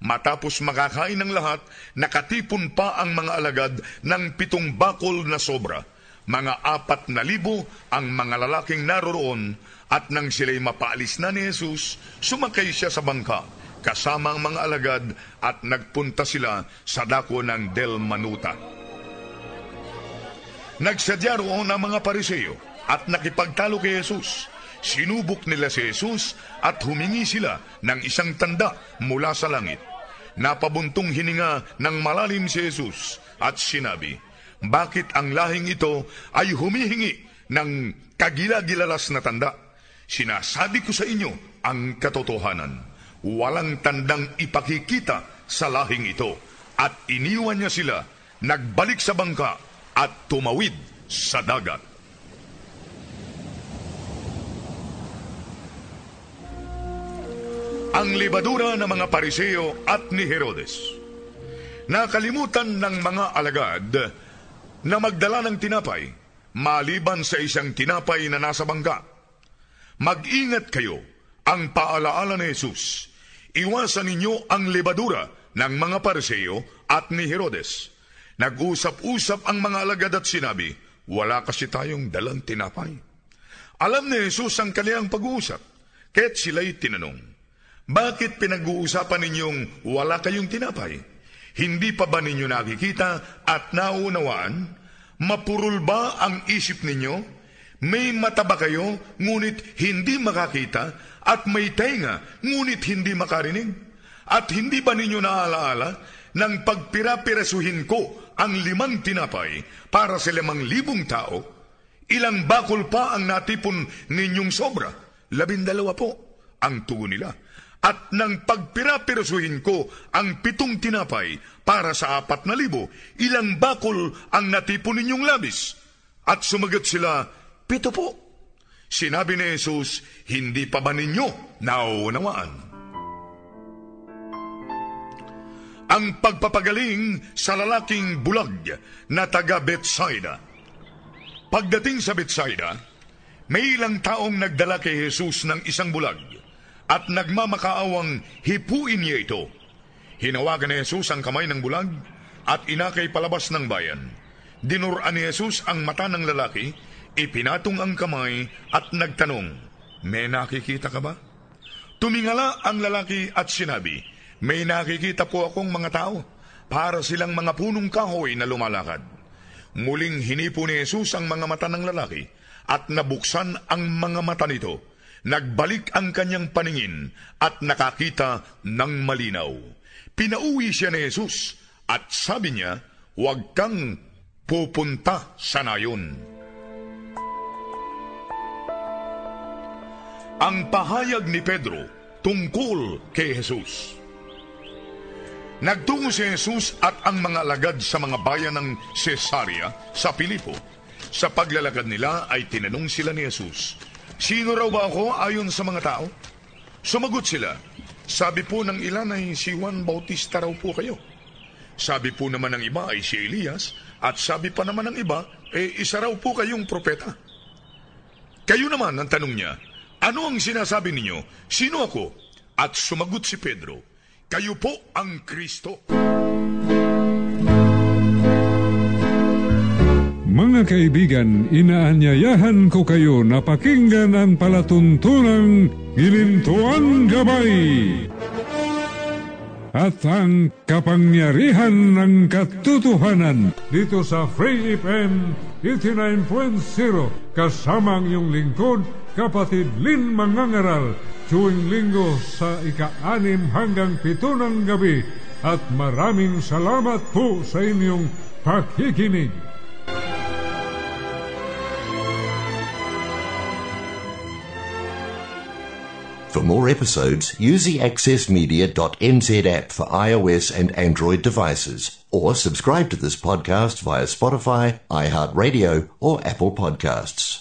Matapos makakain ng lahat, nakatipon pa ang mga alagad ng pitong bakol na sobra. Mga apat na libo ang mga lalaking naroroon at nang sila'y mapaalis na ni Jesus, sumakay siya sa bangka kasama ang mga alagad at nagpunta sila sa dako ng Del Manuta. Nagsadya roon ang mga pariseo at nakipagtalo kay Jesus. Sinubok nila si Jesus at humingi sila ng isang tanda mula sa langit. Napabuntong hininga ng malalim si Jesus at sinabi, Bakit ang lahing ito ay humihingi ng kagila-gilalas na tanda? Sinasabi ko sa inyo ang katotohanan. Walang tandang ipakikita sa lahing ito at iniwan niya sila, nagbalik sa bangka at tumawid sa dagat. Ang libadura ng mga pariseo at ni Herodes. Nakalimutan ng mga alagad na magdala ng tinapay maliban sa isang tinapay na nasa bangka. Mag-ingat kayo ang paalaala ni Jesus. Iwasan ninyo ang libadura ng mga Pariseo at ni Herodes. Nag-usap-usap ang mga alagad at sinabi, wala kasi tayong dalang tinapay. Alam ni Jesus ang kaniyang pag-uusap, kaya't sila'y tinanong, Bakit pinag-uusapan ninyong wala kayong tinapay? Hindi pa ba ninyo nakikita at naunawaan? Mapurol ba ang isip ninyo? May mata ba kayo, ngunit hindi makakita? At may tenga, ngunit hindi makarinig? At hindi ba ninyo naalaala nang pagpira-pirasuhin ko ang limang tinapay para sa limang libong tao? Ilang bakol pa ang natipon ninyong sobra? Labindalawa po ang tugon nila. At nang pagpira-pirasuhin ko ang pitong tinapay para sa apat na libo, ilang bakol ang natipon ninyong labis? At sumagot sila, pito po. Sinabi ni Jesus, hindi pa ba ninyo nauunawaan? Ang pagpapagaling sa lalaking bulag na taga Bethsaida. Pagdating sa Bethsaida, may ilang taong nagdala kay Jesus ng isang bulag at nagmamakaawang hipuin niya ito. Hinawagan ni Jesus ang kamay ng bulag at inakay palabas ng bayan. Dinuran ni Jesus ang mata ng lalaki, ipinatong ang kamay at nagtanong, May nakikita ka ba? Tumingala ang lalaki at sinabi, May nakikita po akong mga tao, para silang mga punong kahoy na lumalakad. Muling hinipo ni Jesus ang mga mata ng lalaki at nabuksan ang mga mata nito Nagbalik ang kanyang paningin at nakakita ng malinaw. Pinauwi siya ni Jesus at sabi niya, huwag kang pupunta sa nayon. Ang pahayag ni Pedro tungkol kay Jesus. Nagtungo si Jesus at ang mga alagad sa mga bayan ng Cesarea sa Pilipo. Sa paglalakad nila ay tinanong sila ni Jesus, Sino raw ba ako ayon sa mga tao? Sumagot sila, sabi po ng ilan ay si Juan Bautista raw po kayo. Sabi po naman ng iba ay si Elias at sabi pa naman ng iba, eh isa raw po kayong propeta. Kayo naman, ang tanong niya, ano ang sinasabi ninyo? Sino ako? At sumagot si Pedro, kayo po ang Kristo. Mga kaibigan, inaanyayahan ko kayo na pakinggan ang palatuntunang Gilintuan Gabay at ang kapangyarihan ng katotohanan dito sa Free FM 89.0 kasama ang iyong lingkod, kapatid Lin Mangangaral, tuwing linggo sa ika-anim hanggang pito ng gabi at maraming salamat po sa inyong pakikinig. For more episodes, use the accessmedia.nz app for iOS and Android devices, or subscribe to this podcast via Spotify, iHeartRadio, or Apple Podcasts.